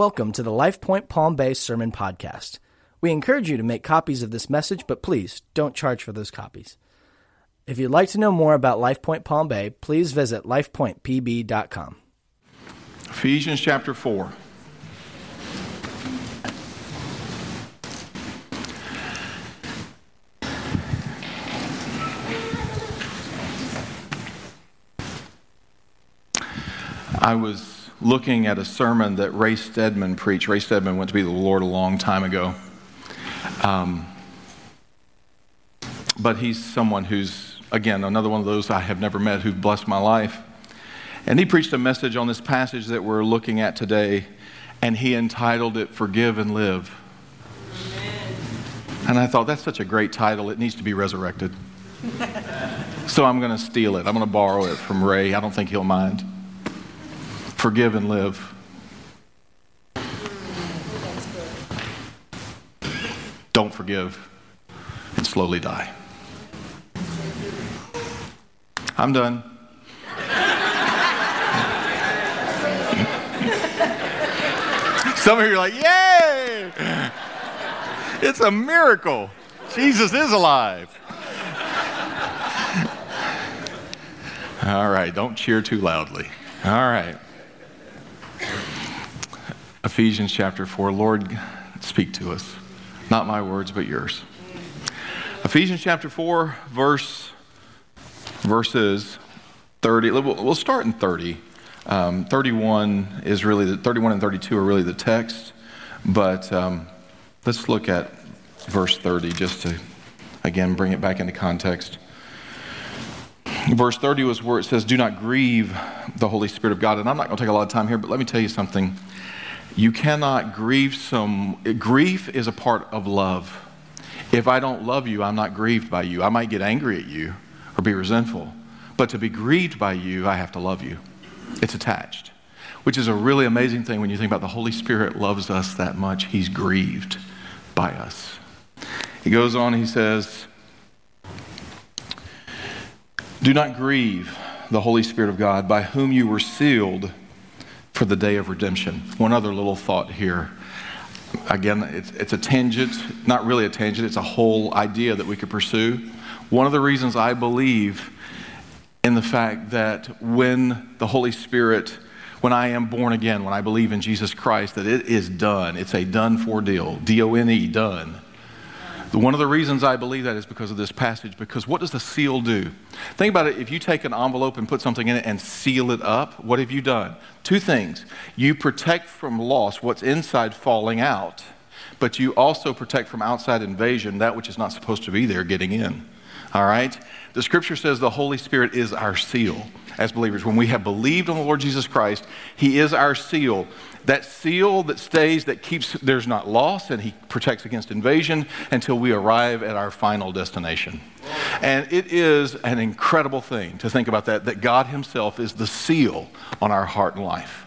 Welcome to the LifePoint Palm Bay Sermon Podcast. We encourage you to make copies of this message, but please don't charge for those copies. If you'd like to know more about LifePoint Palm Bay, please visit lifepointpb.com. Ephesians chapter 4. I was looking at a sermon that Ray Stedman preached. Ray Stedman went to be the Lord a long time ago. Um, but he's someone who's, again, another one of those I have never met who blessed my life. And he preached a message on this passage that we're looking at today, and he entitled it Forgive and Live. And I thought, that's such a great title, it needs to be resurrected. so I'm going to steal it. I'm going to borrow it from Ray. I don't think he'll mind. Forgive and live. Don't forgive and slowly die. I'm done. Some of you are like, yay! It's a miracle. Jesus is alive. All right, don't cheer too loudly. All right. Ephesians chapter 4. Lord, speak to us. Not my words, but yours. Ephesians chapter 4, verse, verses 30. We'll start in 30. Um, 31 is really the 31 and 32 are really the text, but um, let's look at verse 30 just to again bring it back into context. Verse 30 was where it says, Do not grieve the Holy Spirit of God. And I'm not going to take a lot of time here, but let me tell you something. You cannot grieve some, grief is a part of love. If I don't love you, I'm not grieved by you. I might get angry at you or be resentful. But to be grieved by you, I have to love you. It's attached, which is a really amazing thing when you think about the Holy Spirit loves us that much. He's grieved by us. He goes on, he says, Do not grieve the Holy Spirit of God, by whom you were sealed for the day of redemption. One other little thought here. Again, it's, it's a tangent, not really a tangent, it's a whole idea that we could pursue. One of the reasons I believe in the fact that when the Holy Spirit, when I am born again, when I believe in Jesus Christ, that it is done. It's a done for deal. D O N E, done. One of the reasons I believe that is because of this passage, because what does the seal do? Think about it. If you take an envelope and put something in it and seal it up, what have you done? Two things. You protect from loss what's inside falling out, but you also protect from outside invasion that which is not supposed to be there getting in. All right? The scripture says the Holy Spirit is our seal as believers. When we have believed on the Lord Jesus Christ, He is our seal. That seal that stays, that keeps, there's not loss, and He protects against invasion until we arrive at our final destination. And it is an incredible thing to think about that, that God Himself is the seal on our heart and life.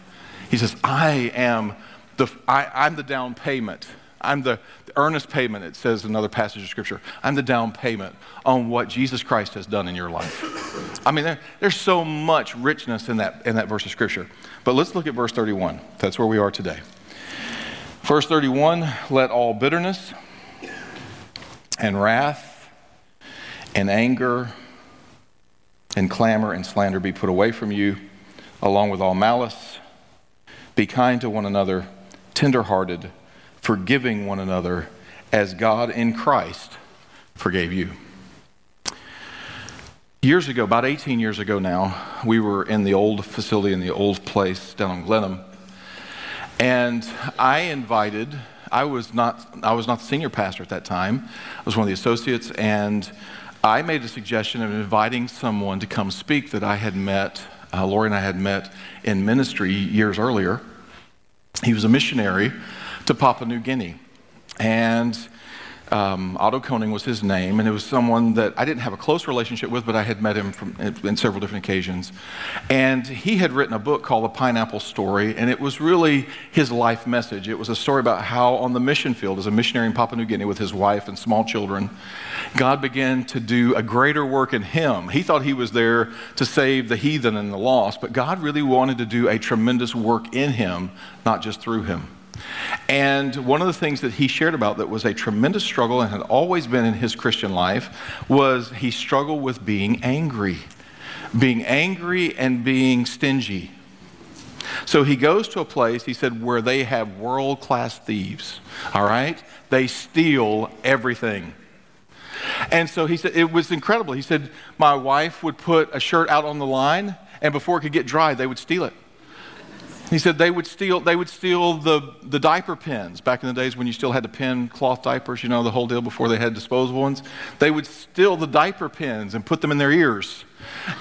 He says, I am the, I, I'm the down payment. I'm the earnest payment, it says in another passage of Scripture. I'm the down payment on what Jesus Christ has done in your life. I mean, there, there's so much richness in that, in that verse of Scripture. But let's look at verse 31. That's where we are today. Verse 31 let all bitterness and wrath and anger and clamor and slander be put away from you, along with all malice. Be kind to one another, tenderhearted, forgiving one another as God in Christ forgave you. Years ago, about 18 years ago now, we were in the old facility in the old place down in Glenham. And I invited, I was not, I was not the senior pastor at that time. I was one of the associates, and I made a suggestion of inviting someone to come speak that I had met, uh, Lori and I had met in ministry years earlier. He was a missionary to Papua New Guinea. And um, Otto Koning was his name, and it was someone that I didn't have a close relationship with, but I had met him from, in several different occasions. And he had written a book called The Pineapple Story, and it was really his life message. It was a story about how, on the mission field, as a missionary in Papua New Guinea with his wife and small children, God began to do a greater work in him. He thought he was there to save the heathen and the lost, but God really wanted to do a tremendous work in him, not just through him. And one of the things that he shared about that was a tremendous struggle and had always been in his Christian life was he struggled with being angry, being angry and being stingy. So he goes to a place, he said, where they have world class thieves, all right? They steal everything. And so he said, it was incredible. He said, my wife would put a shirt out on the line, and before it could get dry, they would steal it. He said they would steal, they would steal the, the diaper pins back in the days when you still had to pin cloth diapers, you know, the whole deal before they had disposable ones. They would steal the diaper pins and put them in their ears.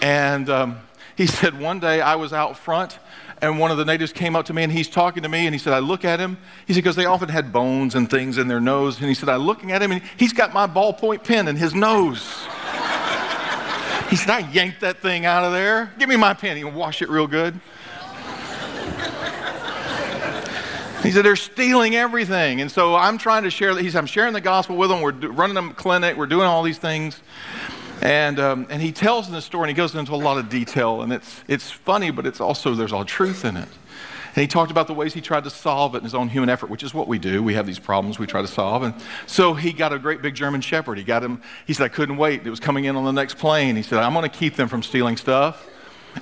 And um, he said one day I was out front and one of the natives came up to me and he's talking to me and he said, I look at him. He said, because they often had bones and things in their nose. And he said, I'm looking at him and he's got my ballpoint pen in his nose. he said, I yanked that thing out of there. Give me my pen. He wash it real good. He said, they're stealing everything. And so I'm trying to share, he said, I'm sharing the gospel with them. We're running a clinic. We're doing all these things. And, um, and he tells in the story, and he goes into a lot of detail, and it's, it's funny, but it's also, there's all truth in it. And he talked about the ways he tried to solve it in his own human effort, which is what we do. We have these problems we try to solve. And so he got a great big German shepherd. He got him, he said, I couldn't wait. It was coming in on the next plane. He said, I'm going to keep them from stealing stuff.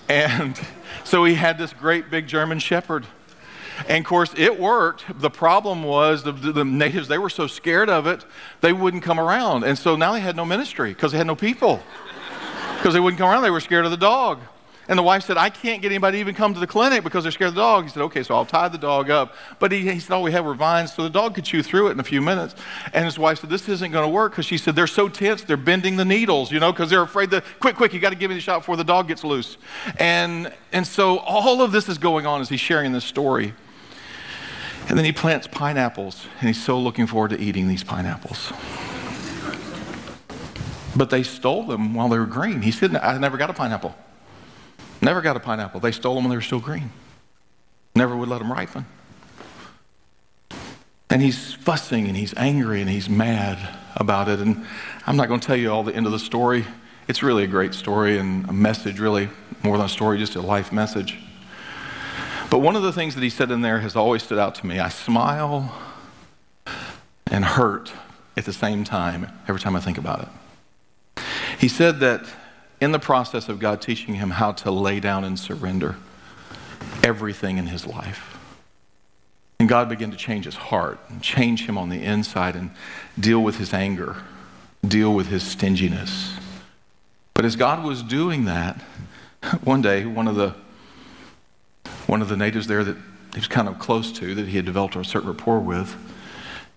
And so he had this great big German shepherd. And of course, it worked. The problem was the, the, natives, they were so scared of it, they wouldn't come around. And so now they had no ministry because they had no people. Because they wouldn't come around, they were scared of the dog. And the wife said, I can't get anybody to even come to the clinic because they're scared of the dog. He said, okay, so I'll tie the dog up. But he, he said, all we have were vines, so the dog could chew through it in a few minutes. And his wife said, this isn't going to work because she said, they're so tense, they're bending the needles, you know, because they're afraid that, quick, quick, you got to give me the shot before the dog gets loose. And, and so all of this is going on as he's sharing this story. And then he plants pineapples, and he's so looking forward to eating these pineapples. But they stole them while they were green. He said, I never got a pineapple. Never got a pineapple. They stole them when they were still green. Never would let them ripen. And he's fussing and he's angry and he's mad about it. And I'm not going to tell you all the end of the story. It's really a great story and a message, really, more than a story, just a life message. But one of the things that he said in there has always stood out to me. I smile and hurt at the same time every time I think about it. He said that in the process of God teaching him how to lay down and surrender everything in his life, and God began to change his heart and change him on the inside and deal with his anger, deal with his stinginess. But as God was doing that, one day, one of the one of the natives there that he was kind of close to, that he had developed a certain rapport with,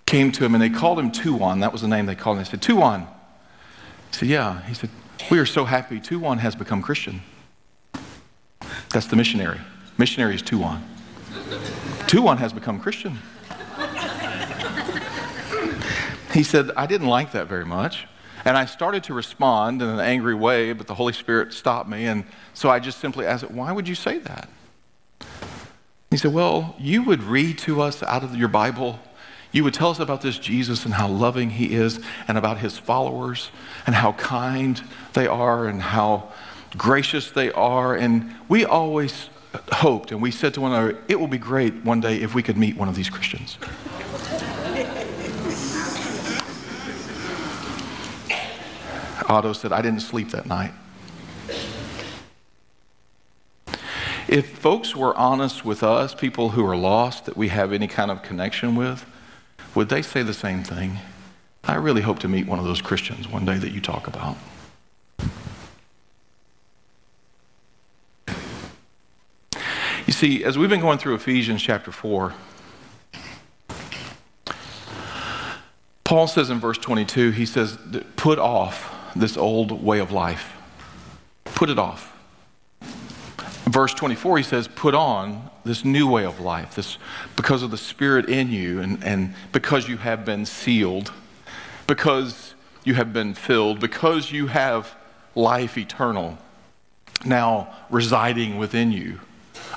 came to him and they called him Tuwan. That was the name they called him. They said, Tuwan. He said, Yeah. He said, We are so happy Tuwan has become Christian. That's the missionary. Missionary is Tuwan. Tuwan has become Christian. He said, I didn't like that very much. And I started to respond in an angry way, but the Holy Spirit stopped me. And so I just simply asked, Why would you say that? He said, Well, you would read to us out of your Bible. You would tell us about this Jesus and how loving he is, and about his followers, and how kind they are, and how gracious they are. And we always hoped, and we said to one another, it will be great one day if we could meet one of these Christians. Otto said, I didn't sleep that night. If folks were honest with us, people who are lost that we have any kind of connection with, would they say the same thing? I really hope to meet one of those Christians one day that you talk about. You see, as we've been going through Ephesians chapter 4, Paul says in verse 22, he says, put off this old way of life. Put it off verse 24, he says, Put on this new way of life, this because of the Spirit in you, and, and because you have been sealed, because you have been filled, because you have life eternal now residing within you,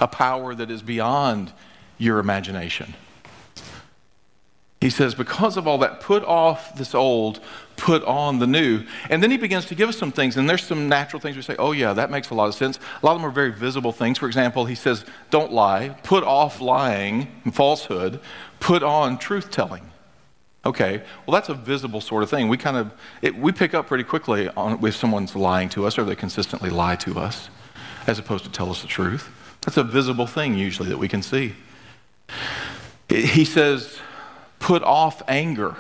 a power that is beyond your imagination. He He says, because of all that, put off this old, put on the new. And then he begins to give us some things, and there's some natural things we say, oh, yeah, that makes a lot of sense. A lot of them are very visible things. For example, he says, don't lie, put off lying and falsehood, put on truth telling. Okay, well, that's a visible sort of thing. We kind of, it, we pick up pretty quickly on if someone's lying to us or they consistently lie to us as opposed to tell us the truth. That's a visible thing usually that we can see. He says, put off anger,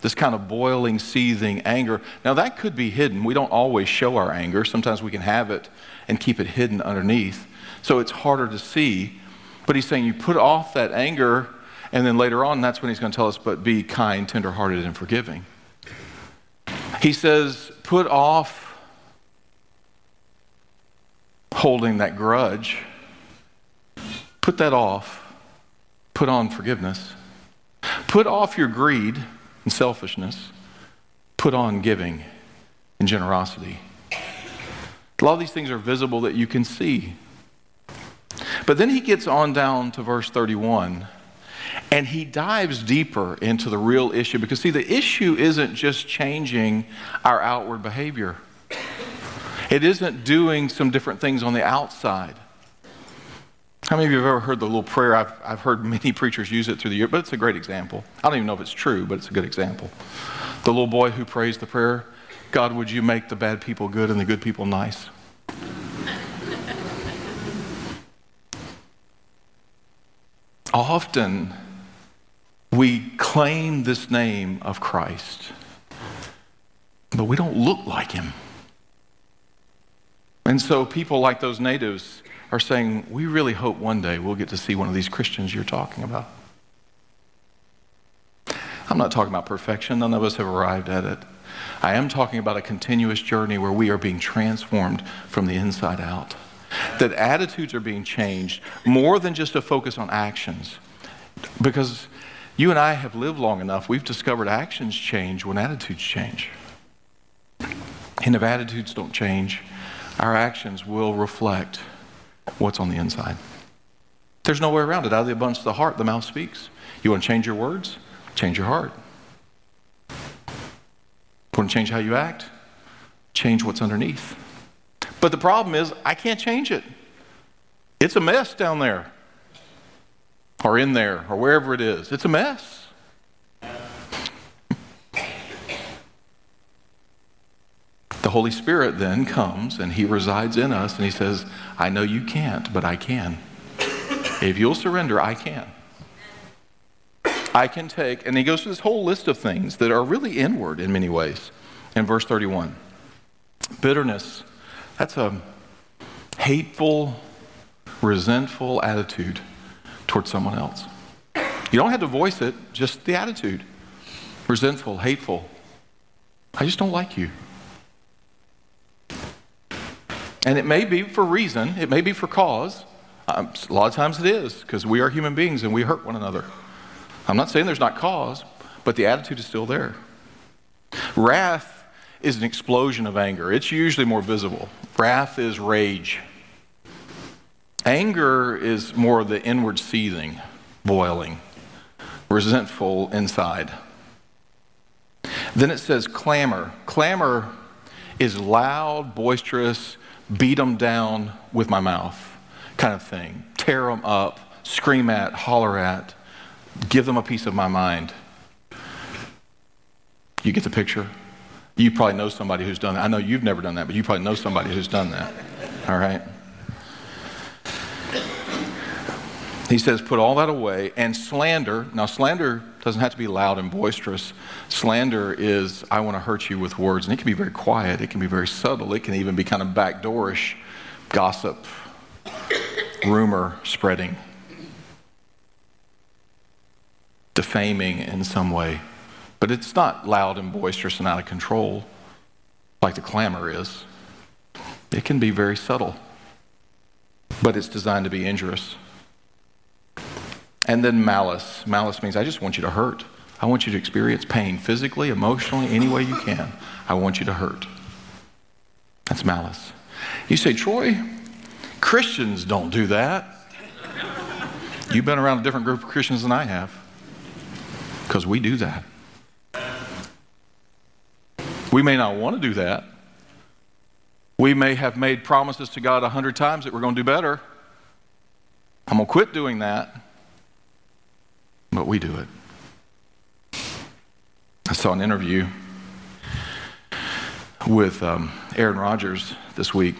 this kind of boiling, seething anger. Now, that could be hidden. We don't always show our anger. Sometimes we can have it and keep it hidden underneath. So it's harder to see. But he's saying you put off that anger, and then later on, that's when he's going to tell us, but be kind, tenderhearted, and forgiving. He says, put off holding that grudge. Put that off. Put on forgiveness. Put off your greed and selfishness. Put on giving and generosity. A lot of these things are visible that you can see. But then he gets on down to verse 31 and he dives deeper into the real issue because, see, the issue isn't just changing our outward behavior, it isn't doing some different things on the outside. How many of you have ever heard the little prayer? I've, I've heard many preachers use it through the year, but it's a great example. I don't even know if it's true, but it's a good example. The little boy who prays the prayer God, would you make the bad people good and the good people nice? Often we claim this name of Christ, but we don't look like him. And so people like those natives are saying, We really hope one day we'll get to see one of these Christians you're talking about. I'm not talking about perfection, none of us have arrived at it. I am talking about a continuous journey where we are being transformed from the inside out. That attitudes are being changed more than just a focus on actions. Because you and I have lived long enough, we've discovered actions change when attitudes change. And if attitudes don't change, our actions will reflect what's on the inside. There's no way around it. Out of the abundance of the heart, the mouth speaks. You want to change your words? Change your heart. Want to change how you act? Change what's underneath. But the problem is, I can't change it. It's a mess down there, or in there, or wherever it is. It's a mess. The Holy Spirit then comes and He resides in us and He says, I know you can't, but I can. If you'll surrender, I can. I can take, and he goes through this whole list of things that are really inward in many ways. In verse 31, bitterness, that's a hateful, resentful attitude towards someone else. You don't have to voice it, just the attitude. Resentful, hateful. I just don't like you. And it may be for reason, it may be for cause. Um, a lot of times it is, because we are human beings and we hurt one another. I'm not saying there's not cause, but the attitude is still there. Wrath is an explosion of anger, it's usually more visible. Wrath is rage. Anger is more of the inward seething, boiling, resentful inside. Then it says clamor. Clamor is loud, boisterous, beat them down with my mouth kind of thing. Tear them up, scream at, holler at, give them a piece of my mind. You get the picture? You probably know somebody who's done that. I know you've never done that, but you probably know somebody who's done that. All right? He says, put all that away. And slander, now slander doesn't have to be loud and boisterous. Slander is, I want to hurt you with words. And it can be very quiet, it can be very subtle, it can even be kind of backdoorish gossip, rumor spreading, defaming in some way. But it's not loud and boisterous and out of control like the clamor is. It can be very subtle, but it's designed to be injurious. And then malice. Malice means I just want you to hurt. I want you to experience pain physically, emotionally, any way you can. I want you to hurt. That's malice. You say, Troy, Christians don't do that. You've been around a different group of Christians than I have. because we do that. We may not want to do that. We may have made promises to God a hundred times that we're going to do better. I'm going to quit doing that. But we do it. I saw an interview with um, Aaron Rodgers this week.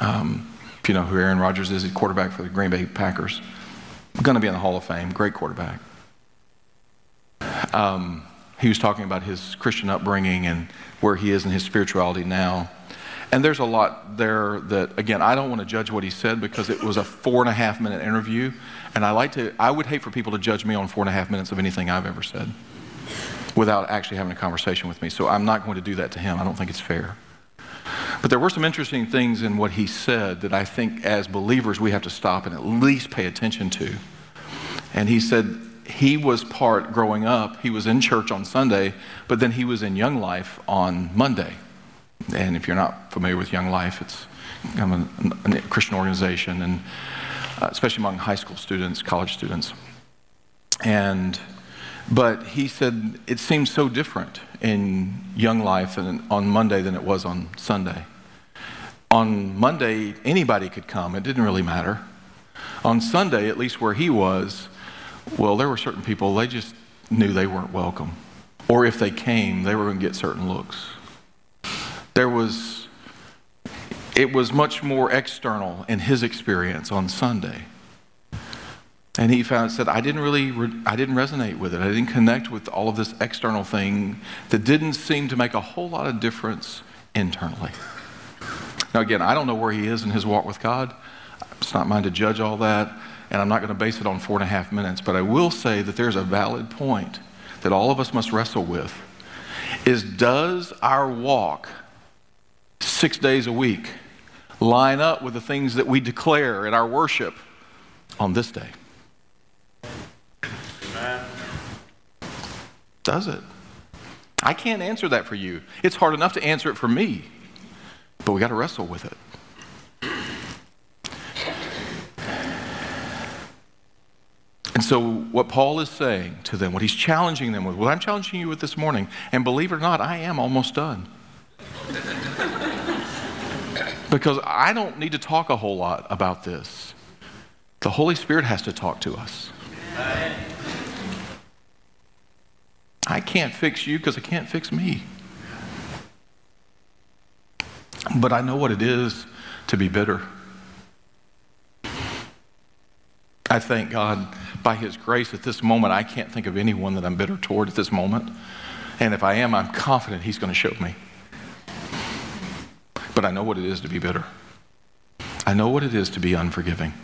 Um, if you know who Aaron Rodgers is, he's quarterback for the Green Bay Packers. Going to be in the Hall of Fame. Great quarterback. Um, he was talking about his Christian upbringing and where he is in his spirituality now. And there's a lot there that, again, I don't want to judge what he said because it was a four and a half minute interview. And I like to, I would hate for people to judge me on four and a half minutes of anything I've ever said without actually having a conversation with me. So I'm not going to do that to him. I don't think it's fair. But there were some interesting things in what he said that I think as believers we have to stop and at least pay attention to. And he said he was part growing up, he was in church on Sunday, but then he was in Young Life on Monday. And if you're not familiar with Young Life, it's a, a Christian organization, and uh, especially among high school students, college students. And but he said it seems so different in Young Life than on Monday than it was on Sunday. On Monday, anybody could come, it didn't really matter. On Sunday, at least where he was, well, there were certain people, they just knew they weren't welcome. Or if they came, they were going to get certain looks. There was, it was much more external in his experience on Sunday. And he found said, I didn't really, I didn't resonate with it. I didn't connect with all of this external thing that didn't seem to make a whole lot of difference internally. Now, again, I don't know where he is in his walk with God. It's not mine to judge all that, and I'm not going to base it on four and a half minutes. But I will say that there's a valid point that all of us must wrestle with: is does our walk six days a week line up with the things that we declare in our worship on this day? Does it? I can't answer that for you. It's hard enough to answer it for me, but we got to wrestle with it. And so, what Paul is saying to them, what he's challenging them with, what I'm challenging you with this morning, and believe it or not, I am almost done. Because I don't need to talk a whole lot about this. The Holy Spirit has to talk to us. I can't fix you because I can't fix me. But I know what it is to be bitter. I thank God by His grace at this moment, I can't think of anyone that I'm bitter toward at this moment. And if I am, I'm confident He's going to show me. I know what it is to be bitter. I know what it is to be unforgiving.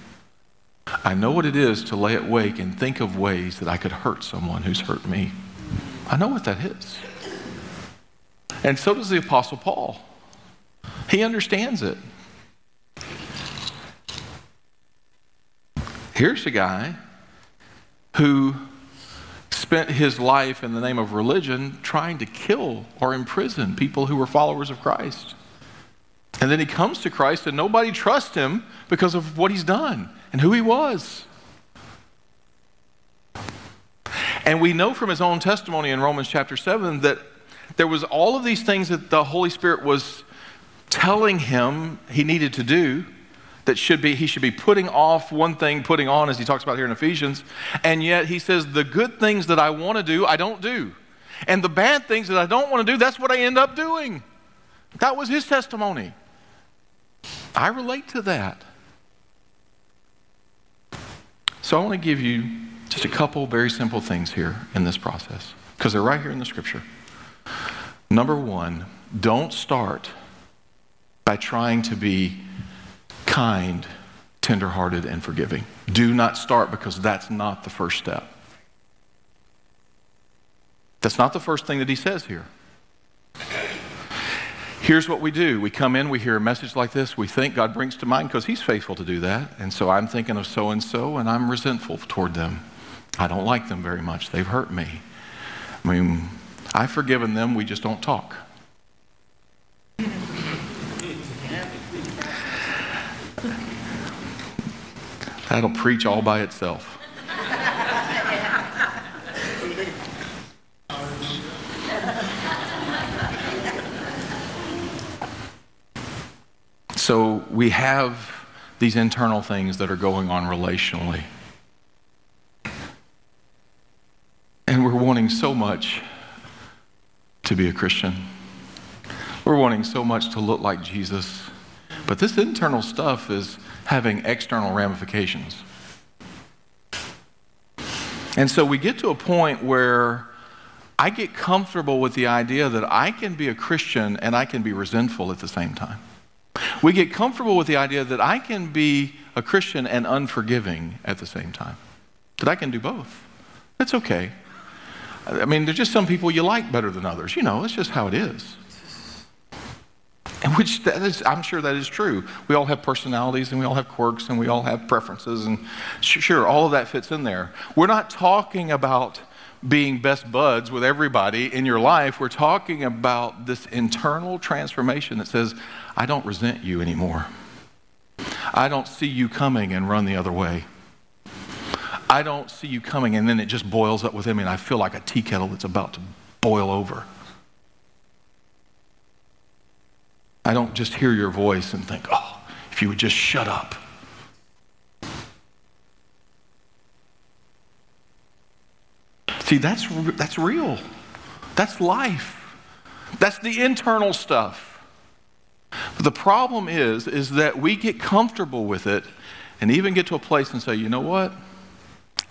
I know what it is to lay awake and think of ways that I could hurt someone who's hurt me. I know what that is. And so does the Apostle Paul. He understands it. Here's a guy who spent his life in the name of religion trying to kill or imprison people who were followers of Christ. And then he comes to Christ and nobody trusts him because of what he's done and who he was. And we know from his own testimony in Romans chapter 7 that there was all of these things that the Holy Spirit was telling him he needed to do that should be he should be putting off one thing putting on as he talks about here in Ephesians. And yet he says the good things that I want to do I don't do. And the bad things that I don't want to do that's what I end up doing. That was his testimony I relate to that so I want to give you just a couple very simple things here in this process, because they're right here in the scripture. Number one, don't start by trying to be kind, tenderhearted, and forgiving. Do not start because that's not the first step. That's not the first thing that he says here. Here's what we do we come in, we hear a message like this, we think God brings to mind because he's faithful to do that. And so I'm thinking of so and so, and I'm resentful toward them. I don't like them very much. They've hurt me. I mean, I've forgiven them, we just don't talk. That'll preach all by itself. So we have these internal things that are going on relationally. And we're wanting so much to be a Christian. We're wanting so much to look like Jesus. But this internal stuff is having external ramifications. And so we get to a point where I get comfortable with the idea that I can be a Christian and I can be resentful at the same time. We get comfortable with the idea that I can be a Christian and unforgiving at the same time. That I can do both. That's okay. I mean, there's just some people you like better than others. You know, it's just how it is. And which I'm sure that is true. We all have personalities and we all have quirks and we all have preferences, and sure, all of that fits in there. We're not talking about being best buds with everybody in your life. We're talking about this internal transformation that says, I don't resent you anymore. I don't see you coming and run the other way. I don't see you coming, and then it just boils up within me, and I feel like a tea kettle that's about to boil over. I don't just hear your voice and think, oh, if you would just shut up. See, that's, that's real. That's life. That's the internal stuff. But the problem is, is that we get comfortable with it and even get to a place and say, you know what?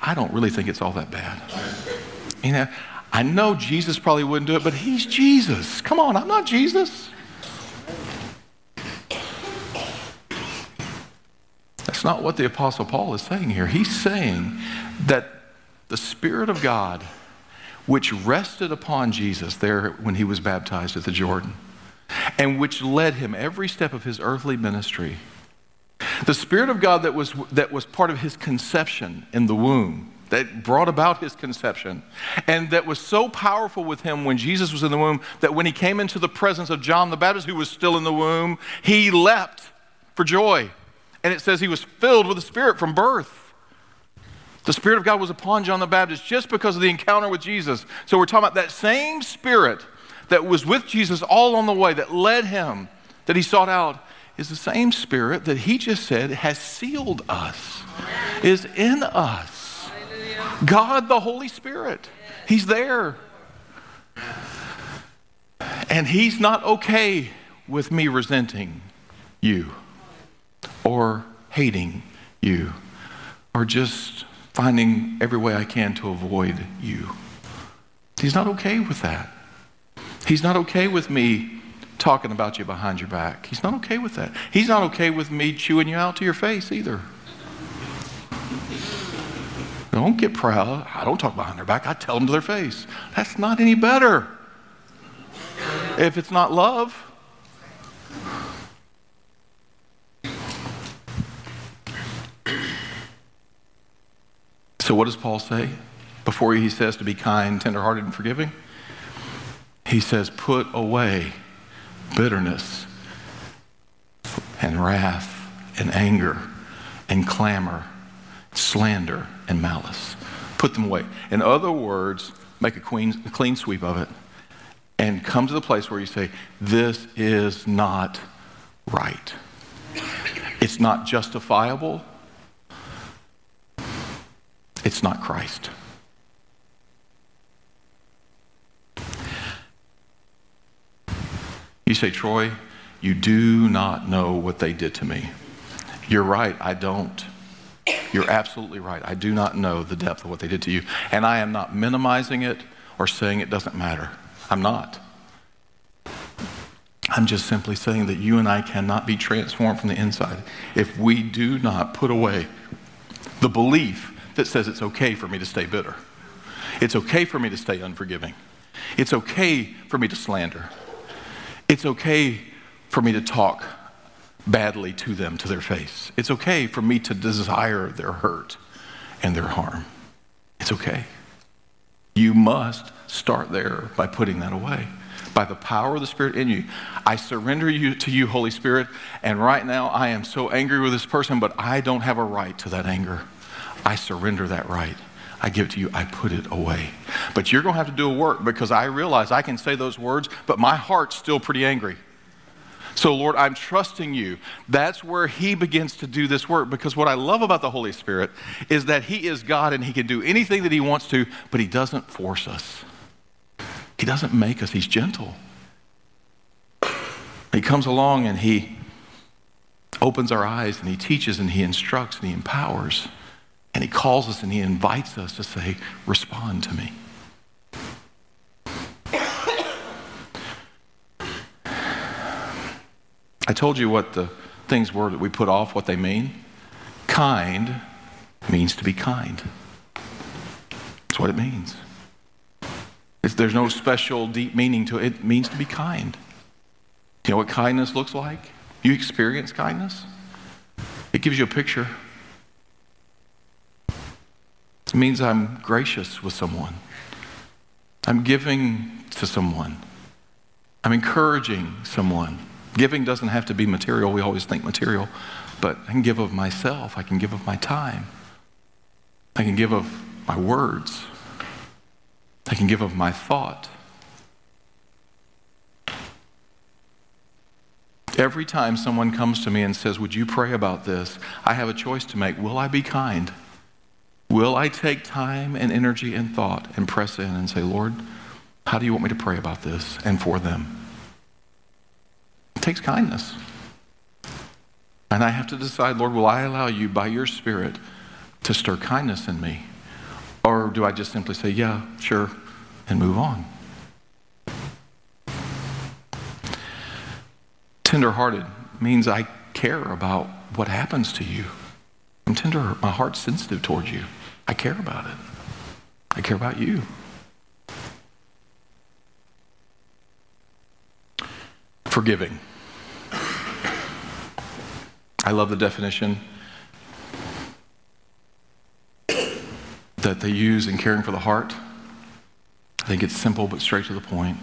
I don't really think it's all that bad. You know, I know Jesus probably wouldn't do it, but he's Jesus. Come on, I'm not Jesus. That's not what the Apostle Paul is saying here. He's saying that the Spirit of God, which rested upon Jesus there when he was baptized at the Jordan, and which led him every step of his earthly ministry, the Spirit of God that was, that was part of his conception in the womb, that brought about his conception, and that was so powerful with him when Jesus was in the womb that when he came into the presence of John the Baptist, who was still in the womb, he leapt for joy. And it says he was filled with the Spirit from birth. The Spirit of God was upon John the Baptist just because of the encounter with Jesus. So we're talking about that same Spirit that was with Jesus all on the way, that led him, that he sought out, is the same Spirit that he just said has sealed us, is in us. God, the Holy Spirit, he's there. And he's not okay with me resenting you or hating you or just finding every way I can to avoid you. He's not okay with that. He's not okay with me talking about you behind your back. He's not okay with that. He's not okay with me chewing you out to your face either. Don't get proud. I don't talk behind their back. I tell them to their face. That's not any better. If it's not love, So, what does Paul say before he says to be kind, tenderhearted, and forgiving? He says, put away bitterness and wrath and anger and clamor, slander and malice. Put them away. In other words, make a clean, a clean sweep of it and come to the place where you say, This is not right. It's not justifiable. It's not Christ. You say, Troy, you do not know what they did to me. You're right, I don't. You're absolutely right. I do not know the depth of what they did to you. And I am not minimizing it or saying it doesn't matter. I'm not. I'm just simply saying that you and I cannot be transformed from the inside if we do not put away the belief that says it's okay for me to stay bitter. It's okay for me to stay unforgiving. It's okay for me to slander. It's okay for me to talk badly to them to their face. It's okay for me to desire their hurt and their harm. It's okay. You must start there by putting that away. By the power of the Spirit in you. I surrender you to you, Holy Spirit, and right now I am so angry with this person, but I don't have a right to that anger. I surrender that right. I give it to you. I put it away. But you're going to have to do a work because I realize I can say those words, but my heart's still pretty angry. So, Lord, I'm trusting you. That's where He begins to do this work because what I love about the Holy Spirit is that He is God and He can do anything that He wants to, but He doesn't force us. He doesn't make us, He's gentle. He comes along and He opens our eyes and He teaches and He instructs and He empowers and He calls us and He invites us to say, Respond to me. I told you what the things were that we put off, what they mean. Kind means to be kind. That's what it means. There's no special deep meaning to it. It means to be kind. You know what kindness looks like? You experience kindness? It gives you a picture. It means I'm gracious with someone. I'm giving to someone. I'm encouraging someone. Giving doesn't have to be material. We always think material. But I can give of myself. I can give of my time. I can give of my words. I can give of my thought. Every time someone comes to me and says, Would you pray about this? I have a choice to make. Will I be kind? Will I take time and energy and thought and press in and say, Lord, how do you want me to pray about this and for them? It takes kindness. And I have to decide, Lord, will I allow you by your Spirit to stir kindness in me? Or do I just simply say, yeah, sure, and move on? Tenderhearted means I care about what happens to you. I'm tender, my heart's sensitive towards you. I care about it. I care about you. Forgiving. I love the definition that they use in caring for the heart. I think it's simple but straight to the point.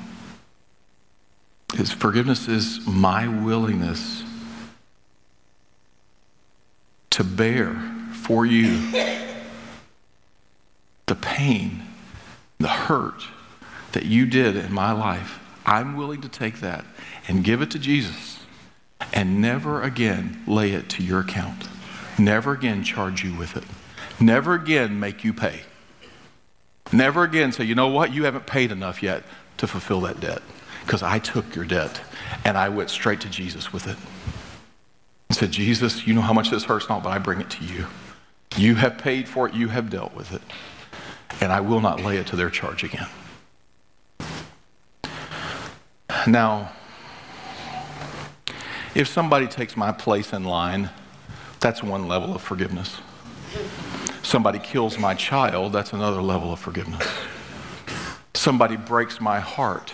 Is forgiveness is my willingness to bear for you the pain, the hurt that you did in my life. I'm willing to take that and give it to Jesus and never again lay it to your account. Never again charge you with it. Never again make you pay. Never again say, you know what, you haven't paid enough yet to fulfill that debt because I took your debt and I went straight to Jesus with it. And said, Jesus, you know how much this hurts not, but I bring it to you. You have paid for it, you have dealt with it, and I will not lay it to their charge again. Now, if somebody takes my place in line, that's one level of forgiveness. Somebody kills my child, that's another level of forgiveness. Somebody breaks my heart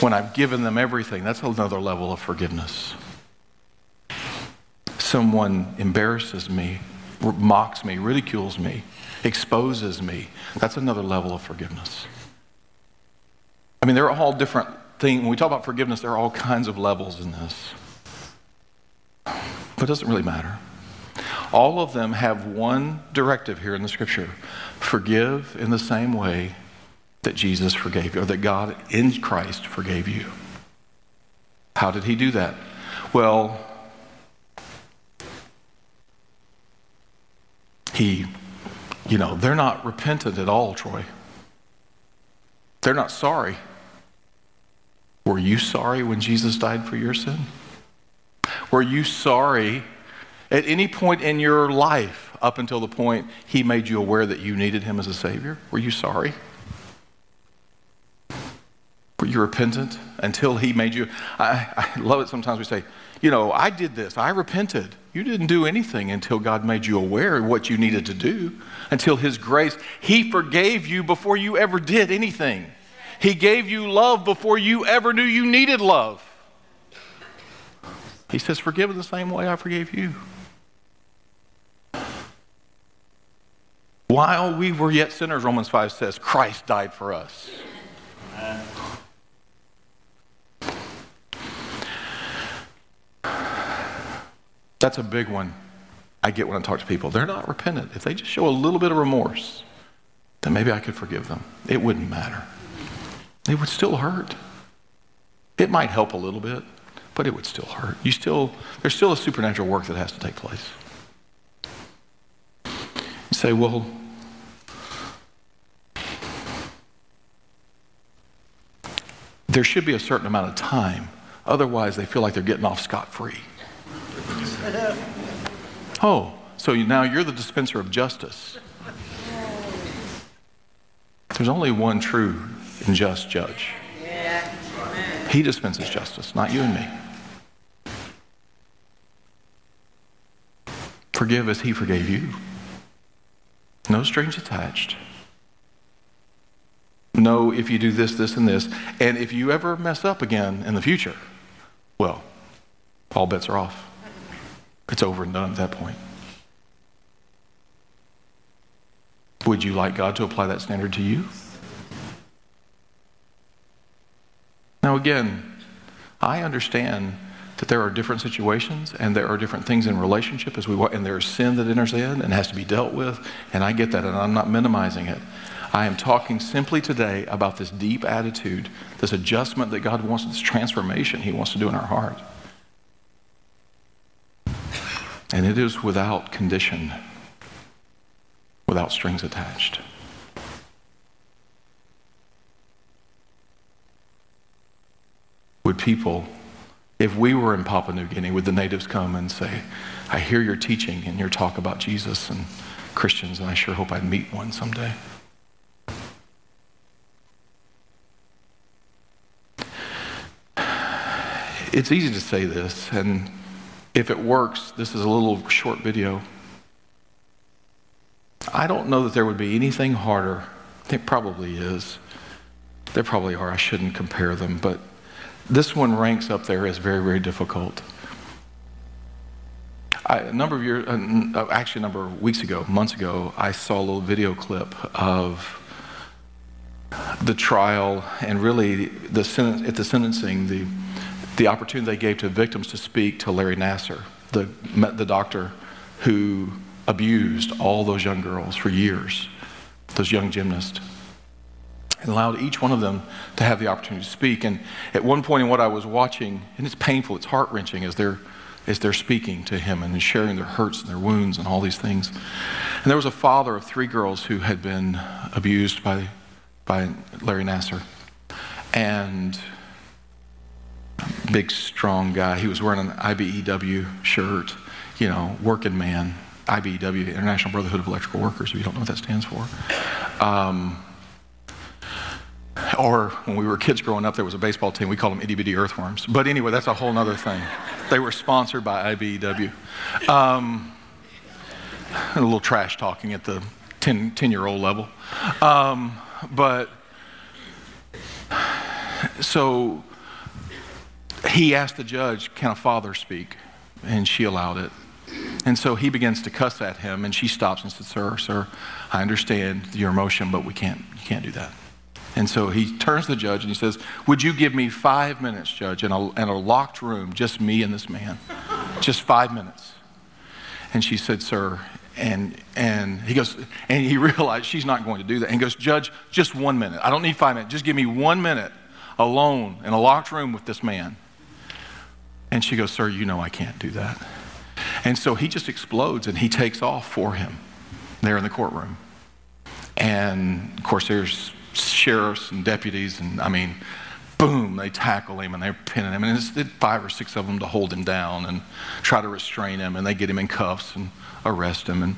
when I've given them everything, that's another level of forgiveness. Someone embarrasses me, mocks me, ridicules me, exposes me, that's another level of forgiveness. I mean, they're all different things. When we talk about forgiveness, there are all kinds of levels in this. But it doesn't really matter. All of them have one directive here in the scripture forgive in the same way that Jesus forgave you, or that God in Christ forgave you. How did he do that? Well, he, you know, they're not repentant at all, Troy. They're not sorry. Were you sorry when Jesus died for your sin? Were you sorry at any point in your life up until the point he made you aware that you needed him as a Savior? Were you sorry? Were you repentant until he made you? I, I love it sometimes we say, you know, I did this, I repented. You didn't do anything until God made you aware of what you needed to do, until his grace. He forgave you before you ever did anything. He gave you love before you ever knew you needed love. He says, Forgive the same way I forgave you. While we were yet sinners, Romans 5 says, Christ died for us. That's a big one I get when I talk to people. They're not repentant. If they just show a little bit of remorse, then maybe I could forgive them. It wouldn't matter. It would still hurt. It might help a little bit, but it would still hurt. You still, there's still a supernatural work that has to take place. You say, well, there should be a certain amount of time. Otherwise, they feel like they're getting off scot free. Oh, so now you're the dispenser of justice. There's only one true and just judge. He dispenses justice, not you and me. Forgive as he forgave you. No strings attached. No, if you do this, this, and this. And if you ever mess up again in the future, well, all bets are off. It's over and done at that point. Would you like God to apply that standard to you? Now, again, I understand that there are different situations and there are different things in relationship as we and there's sin that enters in and has to be dealt with, and I get that, and I'm not minimizing it. I am talking simply today about this deep attitude, this adjustment that God wants, this transformation He wants to do in our heart. And it is without condition, without strings attached. Would people, if we were in Papua New Guinea, would the natives come and say, I hear your teaching and your talk about Jesus and Christians, and I sure hope I meet one someday? It's easy to say this, and if it works, this is a little short video. I don't know that there would be anything harder. I think probably is. There probably are. I shouldn't compare them, but this one ranks up there as very, very difficult. I, a number of years, uh, actually, a number of weeks ago, months ago, I saw a little video clip of the trial and really the at the sentencing, the the opportunity they gave to victims to speak to Larry Nassar, the, the doctor who abused all those young girls for years, those young gymnasts, and allowed each one of them to have the opportunity to speak. And at one point in what I was watching, and it's painful, it's heart wrenching as they're, as they're speaking to him and sharing their hurts and their wounds and all these things. And there was a father of three girls who had been abused by, by Larry Nassar. And big, strong guy. He was wearing an IBEW shirt, you know, working man. IBEW, International Brotherhood of Electrical Workers, if you don't know what that stands for. Um, or when we were kids growing up, there was a baseball team. We called them itty bitty earthworms. But anyway, that's a whole other thing. They were sponsored by IBEW. Um, a little trash talking at the 10, 10 year old level. Um, but so he asked the judge, Can a father speak? And she allowed it. And so he begins to cuss at him, and she stops and says, Sir, sir, I understand your emotion, but we can't, you can't do that. And so he turns to the judge and he says, Would you give me five minutes, judge, in a, in a locked room, just me and this man? Just five minutes. And she said, Sir, and, and he goes, and he realized she's not going to do that. And he goes, Judge, just one minute. I don't need five minutes. Just give me one minute alone in a locked room with this man. And she goes, Sir, you know I can't do that. And so he just explodes and he takes off for him there in the courtroom. And of course, there's sheriffs and deputies, and I mean, boom, they tackle him and they're pinning him. And it's five or six of them to hold him down and try to restrain him, and they get him in cuffs and arrest him. And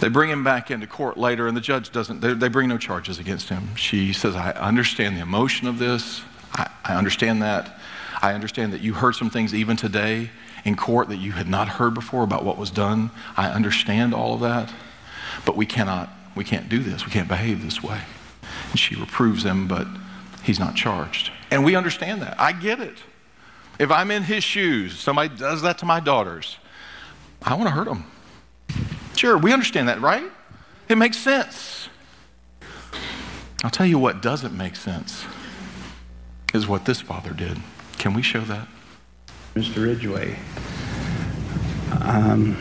they bring him back into court later, and the judge doesn't, they, they bring no charges against him. She says, I understand the emotion of this. I, I understand that. I understand that you heard some things even today in court that you had not heard before about what was done. I understand all of that, but we cannot, we can't do this. We can't behave this way. And she reproves him, but he's not charged. And we understand that. I get it. If I'm in his shoes, somebody does that to my daughters, I want to hurt them. Sure, we understand that, right? It makes sense. I'll tell you what doesn't make sense is what this father did. Can we show that? Mr. Ridgway, um,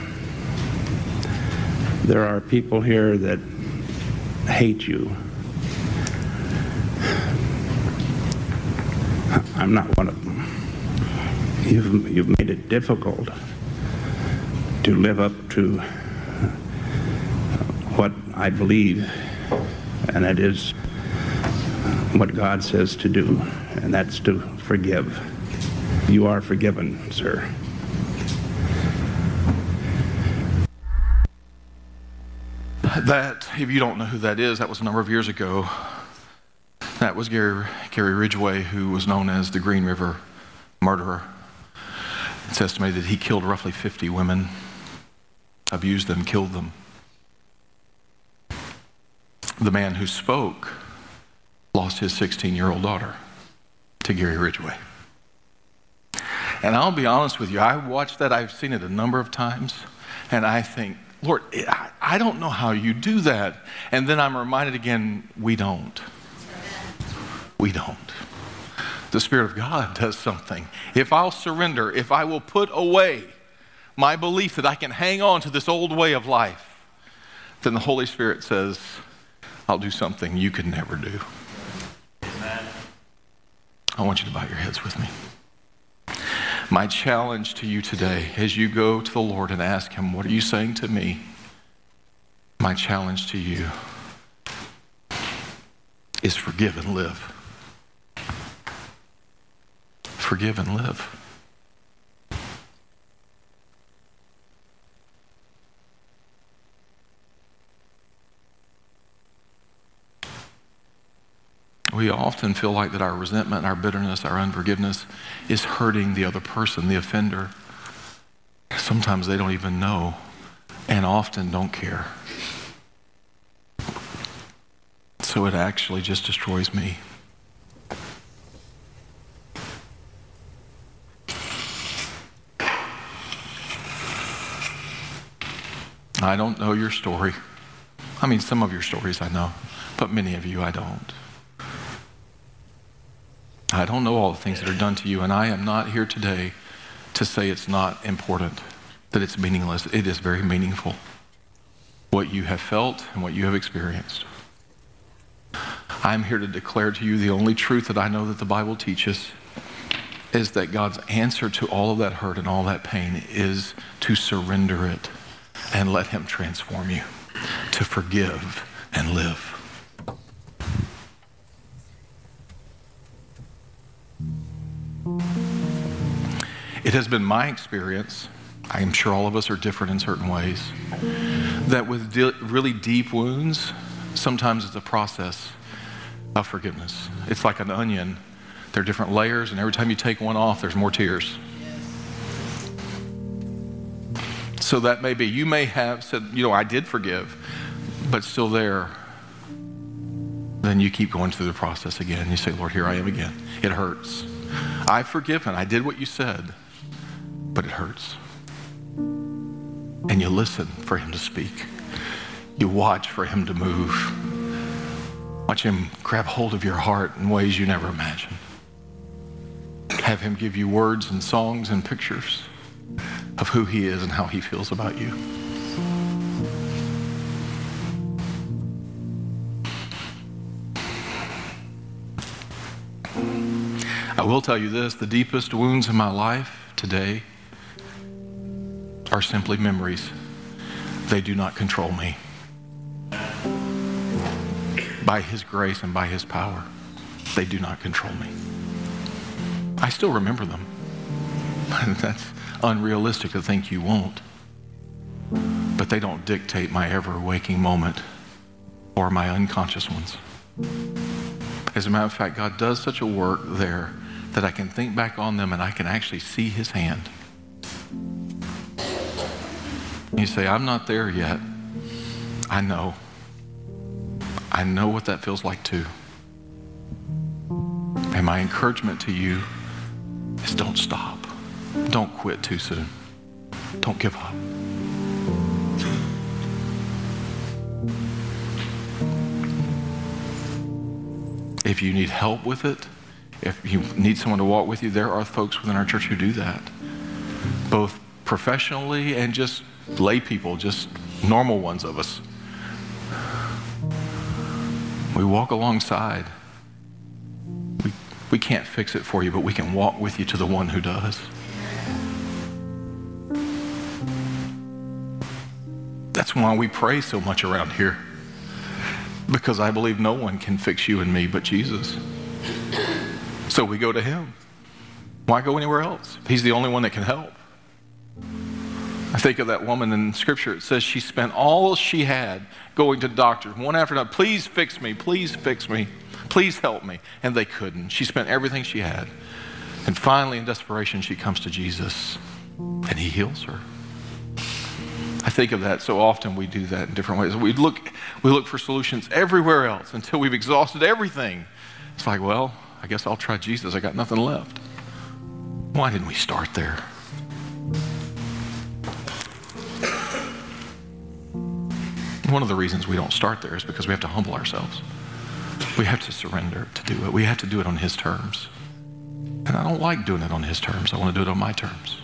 there are people here that hate you. I'm not one of them. You've, you've made it difficult to live up to what I believe, and that is what God says to do, and that's to forgive. You are forgiven, sir. That, if you don't know who that is, that was a number of years ago. That was Gary, Gary Ridgway, who was known as the Green River murderer. It's estimated that he killed roughly 50 women, abused them, killed them. The man who spoke lost his 16 year old daughter to Gary Ridgway. And I'll be honest with you, I watched that, I've seen it a number of times, and I think, Lord, I don't know how you do that. And then I'm reminded again, we don't. We don't. The Spirit of God does something. If I'll surrender, if I will put away my belief that I can hang on to this old way of life, then the Holy Spirit says, I'll do something you could never do. I want you to bow your heads with me. My challenge to you today, as you go to the Lord and ask Him, What are you saying to me? My challenge to you is forgive and live. Forgive and live. We often feel like that our resentment, our bitterness, our unforgiveness is hurting the other person, the offender. Sometimes they don't even know and often don't care. So it actually just destroys me. I don't know your story. I mean, some of your stories I know, but many of you I don't. I don't know all the things that are done to you, and I am not here today to say it's not important, that it's meaningless. It is very meaningful. What you have felt and what you have experienced. I'm here to declare to you the only truth that I know that the Bible teaches is that God's answer to all of that hurt and all that pain is to surrender it and let Him transform you, to forgive and live. It has been my experience, I am sure all of us are different in certain ways, that with di- really deep wounds, sometimes it's a process of forgiveness. It's like an onion. There are different layers, and every time you take one off, there's more tears. So that may be, you may have said, you know, I did forgive, but still there. Then you keep going through the process again. You say, Lord, here I am again. It hurts. I've forgiven. I did what you said but it hurts. And you listen for him to speak. You watch for him to move. Watch him grab hold of your heart in ways you never imagined. Have him give you words and songs and pictures of who he is and how he feels about you. I will tell you this the deepest wounds in my life today are simply memories. They do not control me. By His grace and by His power, they do not control me. I still remember them. That's unrealistic to think you won't. But they don't dictate my ever waking moment or my unconscious ones. As a matter of fact, God does such a work there that I can think back on them and I can actually see His hand. You say, I'm not there yet. I know. I know what that feels like too. And my encouragement to you is don't stop. Don't quit too soon. Don't give up. If you need help with it, if you need someone to walk with you, there are folks within our church who do that, both professionally and just lay people, just normal ones of us. We walk alongside. We, we can't fix it for you, but we can walk with you to the one who does. That's why we pray so much around here, because I believe no one can fix you and me but Jesus. So we go to him. Why go anywhere else? He's the only one that can help. I think of that woman in Scripture. It says she spent all she had going to doctors, one after another. Please fix me. Please fix me. Please help me. And they couldn't. She spent everything she had. And finally, in desperation, she comes to Jesus and he heals her. I think of that so often we do that in different ways. We look, we look for solutions everywhere else until we've exhausted everything. It's like, well, I guess I'll try Jesus. I got nothing left. Why didn't we start there? One of the reasons we don't start there is because we have to humble ourselves. We have to surrender to do it. We have to do it on His terms. And I don't like doing it on His terms. I want to do it on my terms.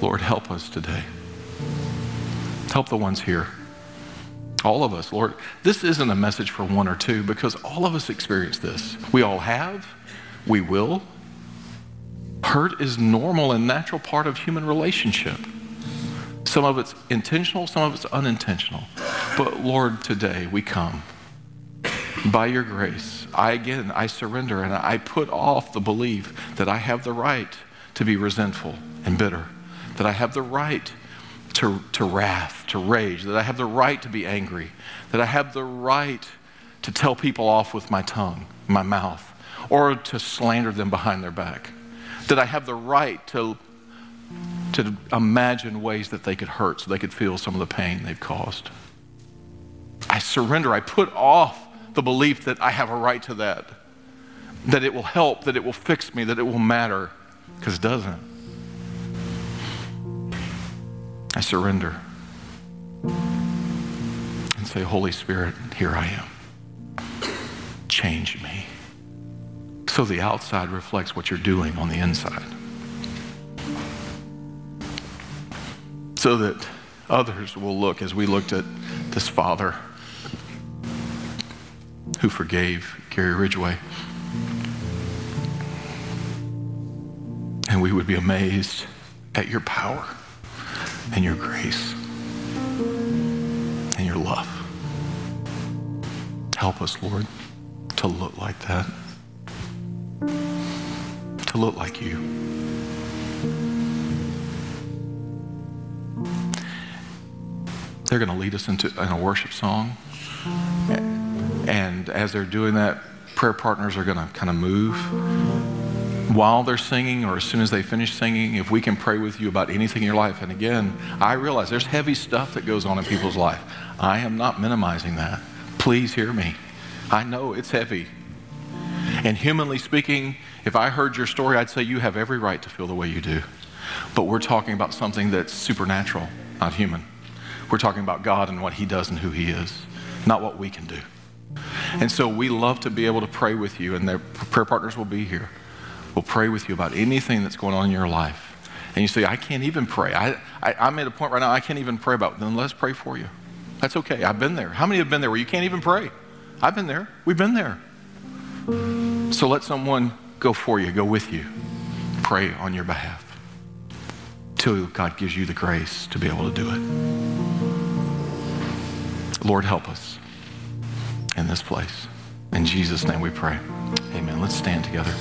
Lord, help us today. Help the ones here. All of us, Lord. This isn't a message for one or two because all of us experience this. We all have, we will, Hurt is normal and natural part of human relationship. Some of it's intentional, some of it's unintentional. But Lord, today we come. By your grace, I again, I surrender and I put off the belief that I have the right to be resentful and bitter, that I have the right to, to wrath, to rage, that I have the right to be angry, that I have the right to tell people off with my tongue, my mouth, or to slander them behind their back that I have the right to, to imagine ways that they could hurt so they could feel some of the pain they've caused. I surrender. I put off the belief that I have a right to that, that it will help, that it will fix me, that it will matter, because it doesn't. I surrender and say, Holy Spirit, here I am. Change me so the outside reflects what you're doing on the inside. So that others will look, as we looked at this father who forgave Gary Ridgway. And we would be amazed at your power and your grace and your love. Help us, Lord, to look like that look like you. They're going to lead us into in a worship song. And as they're doing that, prayer partners are going to kind of move while they're singing or as soon as they finish singing, if we can pray with you about anything in your life. And again, I realize there's heavy stuff that goes on in people's life. I am not minimizing that. Please hear me. I know it's heavy. And humanly speaking, if I heard your story, I'd say you have every right to feel the way you do. But we're talking about something that's supernatural, not human. We're talking about God and what He does and who He is, not what we can do. And so we love to be able to pray with you, and their prayer partners will be here. We'll pray with you about anything that's going on in your life. And you say, I can't even pray. I, I, am at a point right now I can't even pray about. Then let's pray for you. That's okay. I've been there. How many have been there where you can't even pray? I've been there. We've been there. So let someone go for you, go with you, pray on your behalf till God gives you the grace to be able to do it. Lord, help us in this place. In Jesus' name we pray. Amen. Let's stand together.